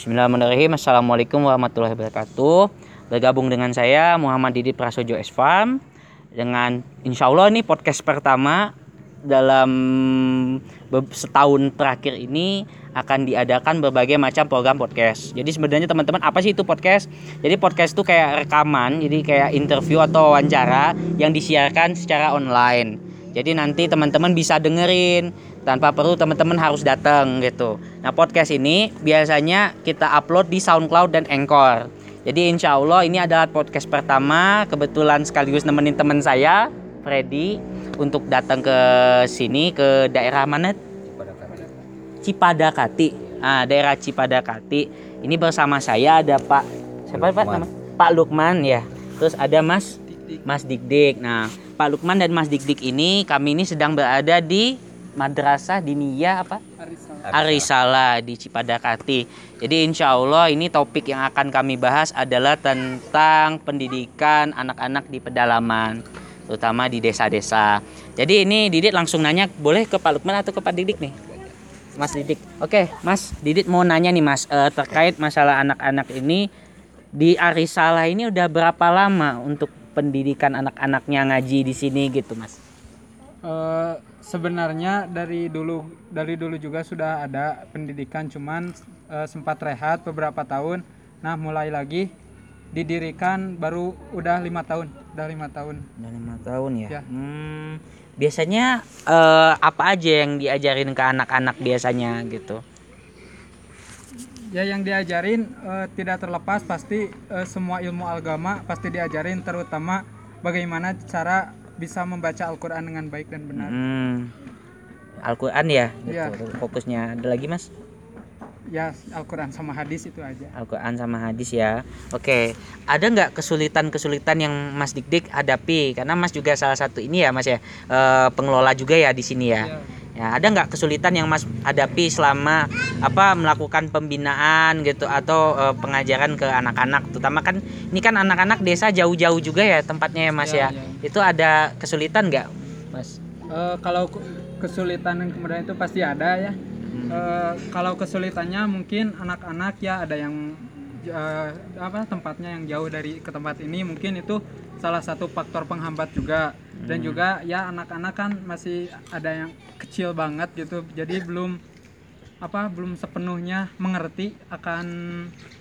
Bismillahirrahmanirrahim. Assalamualaikum warahmatullahi wabarakatuh. Bergabung dengan saya Muhammad Didi Prasojo Esfam dengan insya Allah ini podcast pertama dalam setahun terakhir ini akan diadakan berbagai macam program podcast. Jadi sebenarnya teman-teman apa sih itu podcast? Jadi podcast itu kayak rekaman, jadi kayak interview atau wawancara yang disiarkan secara online. Jadi nanti teman-teman bisa dengerin tanpa perlu teman-teman harus datang gitu. Nah podcast ini biasanya kita upload di SoundCloud dan Anchor. Jadi insya Allah ini adalah podcast pertama kebetulan sekaligus nemenin teman saya Freddy untuk datang ke sini ke daerah mana? Cipadakati. Ah, daerah Cipadakati. Ini bersama saya ada Pak siapa Pak nama? Pak Lukman ya. Terus ada Mas Mas Dikdik. Nah, Pak Lukman dan Mas Dikdik ini kami ini sedang berada di Madrasah Diniyah apa? Arisala di Cipadakati. Jadi insya Allah ini topik yang akan kami bahas adalah tentang pendidikan anak-anak di pedalaman, terutama di desa-desa. Jadi ini Didit langsung nanya, boleh ke Pak Lukman atau ke Pak Didik nih? Mas Didik. Oke, Mas Didit mau nanya nih Mas uh, terkait masalah anak-anak ini di Arisala ini udah berapa lama untuk pendidikan anak-anaknya ngaji di sini gitu Mas? Uh, sebenarnya dari dulu dari dulu juga sudah ada pendidikan cuman uh, sempat rehat beberapa tahun. Nah mulai lagi didirikan baru udah lima tahun udah lima tahun. Udah lima tahun ya, ya. Hmm, biasanya uh, apa aja yang diajarin ke anak-anak biasanya gitu? Ya yang diajarin uh, tidak terlepas pasti uh, semua ilmu agama pasti diajarin terutama bagaimana cara bisa membaca Al-Quran dengan baik dan benar. Hmm. Al-Quran ya, gitu. ya, fokusnya. Ada lagi mas? Ya Al-Quran sama hadis itu aja. Al-Quran sama hadis ya. Oke, ada nggak kesulitan-kesulitan yang Mas Dik Dik hadapi? Karena Mas juga salah satu ini ya Mas ya, e, pengelola juga ya di sini ya. ya Ya, ada nggak kesulitan yang Mas hadapi selama apa melakukan pembinaan gitu atau uh, pengajaran ke anak-anak, terutama kan ini kan anak-anak desa jauh-jauh juga ya tempatnya ya Mas ya. ya. ya. Itu ada kesulitan nggak, Mas? Uh, kalau kesulitan yang kemudian itu pasti ada ya. Hmm. Uh, kalau kesulitannya mungkin anak-anak ya ada yang uh, apa tempatnya yang jauh dari ke tempat ini mungkin itu salah satu faktor penghambat juga dan hmm. juga ya anak-anak kan masih ada yang kecil banget gitu jadi belum apa belum sepenuhnya mengerti akan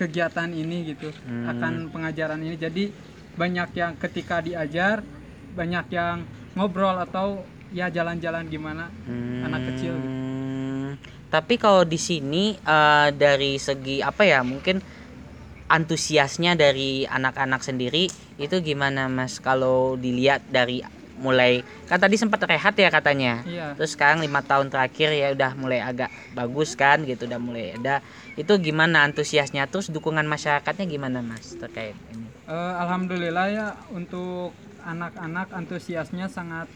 kegiatan ini gitu hmm. akan pengajaran ini jadi banyak yang ketika diajar banyak yang ngobrol atau ya jalan-jalan gimana hmm. anak kecil gitu. tapi kalau di sini uh, dari segi apa ya mungkin antusiasnya dari anak-anak sendiri itu gimana mas kalau dilihat dari mulai kan tadi sempat rehat ya katanya. Iya. terus sekarang lima tahun terakhir ya udah mulai agak bagus kan gitu udah mulai ada. Itu gimana antusiasnya? Terus dukungan masyarakatnya gimana mas terkait ini? Uh, alhamdulillah ya untuk anak-anak antusiasnya sangat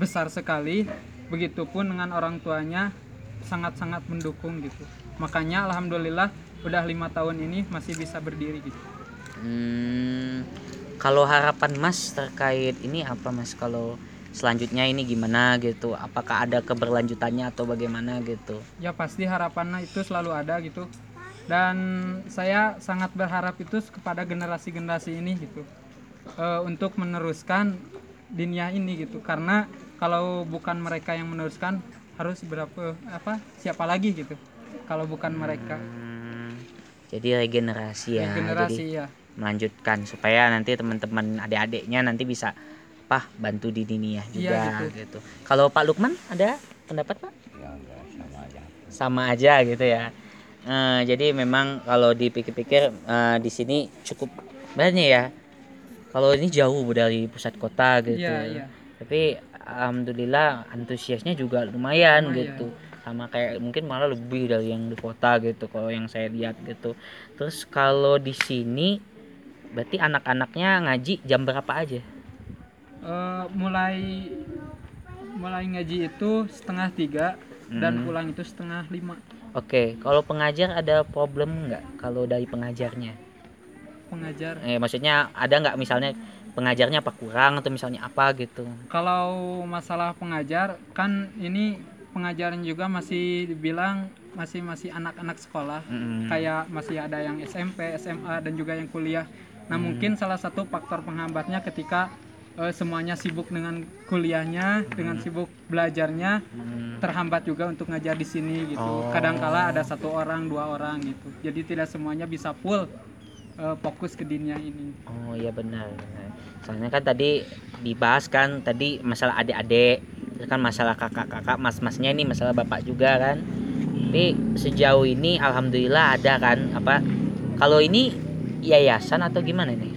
besar sekali. Begitupun dengan orang tuanya sangat-sangat mendukung gitu. Makanya alhamdulillah udah lima tahun ini masih bisa berdiri gitu. Hmm, kalau harapan Mas terkait ini apa Mas? Kalau selanjutnya ini gimana gitu? Apakah ada keberlanjutannya atau bagaimana gitu? Ya pasti harapannya itu selalu ada gitu. Dan saya sangat berharap itu kepada generasi-generasi ini gitu. E, untuk meneruskan dunia ini gitu. Karena kalau bukan mereka yang meneruskan harus berapa apa siapa lagi gitu? Kalau bukan mereka. Hmm, jadi regenerasi ya. Regenerasi jadi, ya melanjutkan supaya nanti teman-teman adik-adiknya nanti bisa pah bantu di dunia ya juga iya, gitu. gitu. Kalau Pak Lukman ada pendapat Pak? Ya, sama aja. Sama aja gitu ya. Uh, jadi memang kalau dipikir-pikir uh, di sini cukup banyak ya. Kalau ini jauh dari pusat kota gitu. Ya, ya. Tapi alhamdulillah antusiasnya juga lumayan, lumayan. gitu sama kayak mungkin malah lebih dari yang di kota gitu kalau yang saya lihat gitu terus kalau di sini berarti anak-anaknya ngaji jam berapa aja uh, mulai mulai ngaji itu setengah tiga hmm. dan pulang itu setengah lima oke okay. kalau pengajar ada problem nggak kalau dari pengajarnya pengajar eh maksudnya ada nggak misalnya pengajarnya apa kurang atau misalnya apa gitu kalau masalah pengajar kan ini pengajaran juga masih dibilang masih masih anak-anak sekolah Mm-mm. kayak masih ada yang SMP SMA dan juga yang kuliah nah mungkin salah satu faktor penghambatnya ketika eh, semuanya sibuk dengan kuliahnya dengan sibuk belajarnya Hmm. terhambat juga untuk ngajar di sini gitu Oh. kadangkala ada satu orang dua orang gitu jadi tidak semuanya bisa full eh, fokus ke dunia ini Oh iya benar. Soalnya kan tadi dibahas kan tadi masalah adik-adik, kan masalah kakak-kakak, mas-masnya ini masalah bapak juga kan. Tapi sejauh ini alhamdulillah ada kan apa? Kalau ini yayasan atau gimana nih?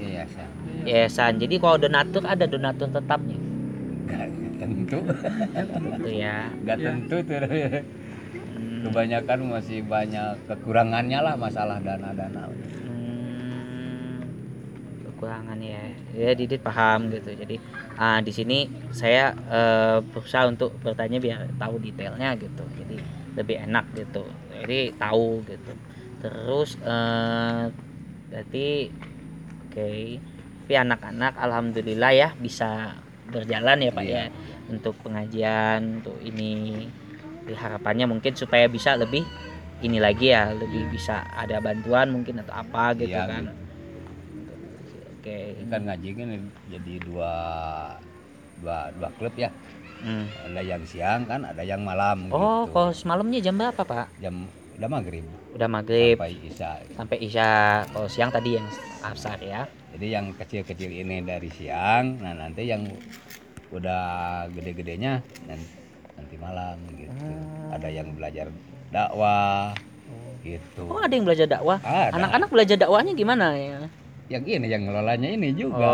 Iya, Sa. Yayasan. Jadi kalau donatur ada donatur tetapnya. Nggak tentu. Gitu ya. Nggak Iya. tentu tuh. Hmm. Kebanyakan masih banyak kekurangannya lah masalah dana-dana. Hmm, kekurangan ya ya Didit paham gitu jadi ah di sini saya eh, berusaha untuk bertanya biar tahu detailnya gitu jadi lebih enak gitu jadi tahu gitu terus eh berarti oke. Tapi anak-anak alhamdulillah ya bisa berjalan ya pak Iya. ya untuk pengajian untuk ini. Harapannya mungkin supaya bisa lebih ini lagi ya lebih bisa ada bantuan mungkin atau apa gitu Iya, kan. Oke. Ini kan ngaji kan jadi dua dua dua klub ya. Hmm. Ada yang siang kan, ada yang malam oh gitu. kalau semalamnya jam berapa pak? Jam udah maghrib udah maghrib sampai isya. sampai isya kalau siang tadi yang asar ya Jadi yang kecil-kecil ini dari siang, nah nanti yang udah gede-gedenya nan- nanti malam gitu. Hmm. Ada yang belajar dakwah gitu. oh ada yang belajar dakwah Ada. anak-anak belajar dakwahnya gimana ya Yang ini yang ngelolanya ini oh juga.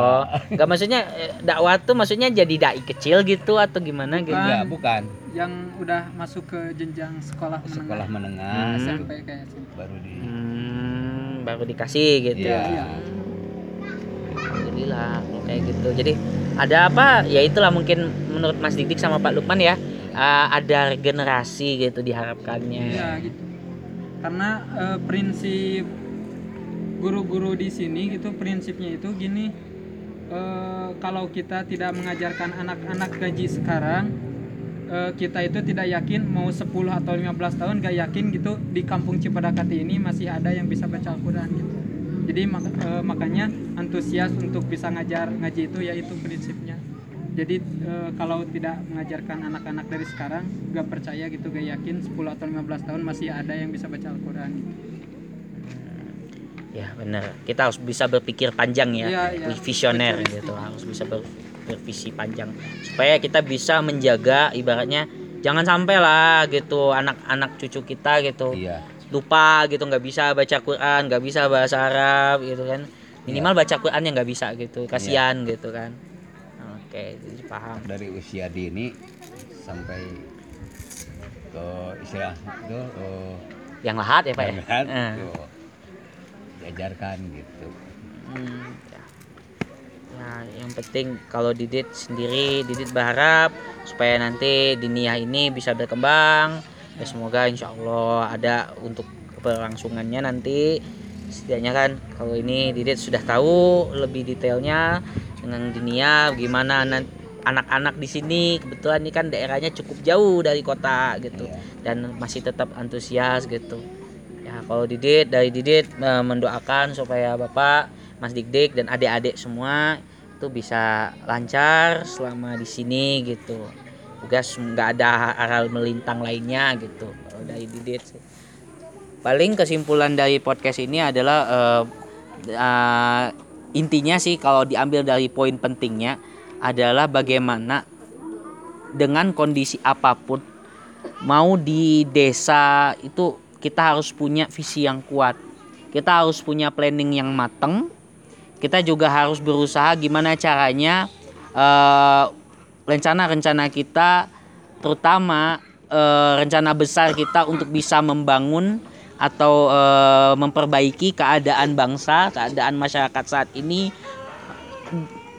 nggak maksudnya eh, dakwah tuh maksudnya jadi dai kecil gitu atau gimana gitu Bukan. Bukan. Yang udah masuk ke jenjang sekolah menengah Sekolah menengah Hmm. SMP kayak sih baru di Hmm, baru dikasih gitu Iya. Iya. Alhamdulillah kalau kayak gitu. Jadi ada apa? Ya itulah mungkin menurut Mas Didik sama Pak Lukman ya uh, ada regenerasi gitu diharapkannya. Iya gitu. Karena eh, prinsip guru-guru di sini gitu prinsipnya itu gini. eh, kalau kita tidak mengajarkan anak-anak gaji sekarang, eh, kita itu tidak yakin mau 10 atau 15 tahun gak yakin gitu di kampung Cipadakati ini masih ada yang bisa baca Al-Qur'an gitu. Jadi mak- eh, makanya antusias untuk bisa ngajar ngaji itu ya itu prinsipnya. Jadi eh, kalau tidak mengajarkan anak-anak dari sekarang gak percaya gitu gak yakin 10 atau 15 tahun masih ada yang bisa baca Al-Qur'an gitu. Ya benar. Kita harus bisa berpikir panjang ya, Iya, iya. visioner gitu. Harus bisa ber- bervisi panjang. Supaya kita bisa menjaga ibaratnya jangan sampai lah gitu anak-anak cucu kita gitu. Iya. Lupa gitu nggak bisa baca Quran nggak bisa bahasa Arab gitu kan. Minimal baca Quran yang nggak bisa gitu kasihan gitu kan. Oke jadi paham. Dari usia dini sampai ke istilah itu eh, yang lahat ya pak ya? kan, Eh. tuh, diajarkan gitu. Hmm, ya. Ya, yang penting kalau Didit sendiri Didit berharap supaya nanti Diniyah ini bisa berkembang. Ya semoga insya Allah ada untuk keberlangsungannya nanti. Setidaknya kan kalau ini Didit sudah tahu lebih detailnya dengan Diniyah gimana anak-anak di sini. Kebetulan ini kan daerahnya cukup jauh dari kota gitu Iya. dan masih tetap antusias gitu. Ya kalau Didit dari Didit eh, mendoakan supaya Bapak Mas Dik-Dik dan adik-adik semua itu bisa lancar selama di sini gitu. Tugas nggak ada aral melintang lainnya gitu kalau dari Didit paling kesimpulan dari podcast ini adalah eh, eh, intinya sih kalau diambil dari poin pentingnya adalah bagaimana dengan kondisi apa pun mau di desa itu kita harus punya visi yang kuat. Kita harus punya planning yang mateng kita juga harus berusaha gimana caranya eh, rencana-rencana kita terutama eh, rencana besar kita untuk bisa membangun atau eh, memperbaiki keadaan bangsa keadaan masyarakat saat ini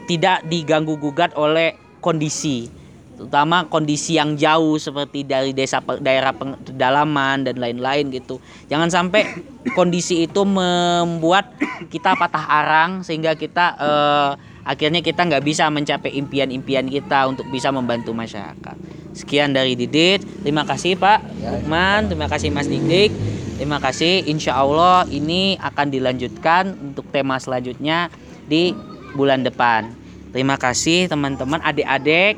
tidak diganggu gugat oleh kondisi terutama kondisi yang jauh seperti dari desa daerah pedalaman dan lain-lain gitu jangan sampai kondisi itu membuat kita patah arang sehingga kita eh, akhirnya kita nggak bisa mencapai impian-impian kita untuk bisa membantu masyarakat Sekian dari Didit. Terima kasih Pak Lukman, terima kasih Mas Dik Terima kasih. Insya Allah ini akan dilanjutkan untuk tema selanjutnya di bulan depan. Terima kasih teman-teman, adik-adik.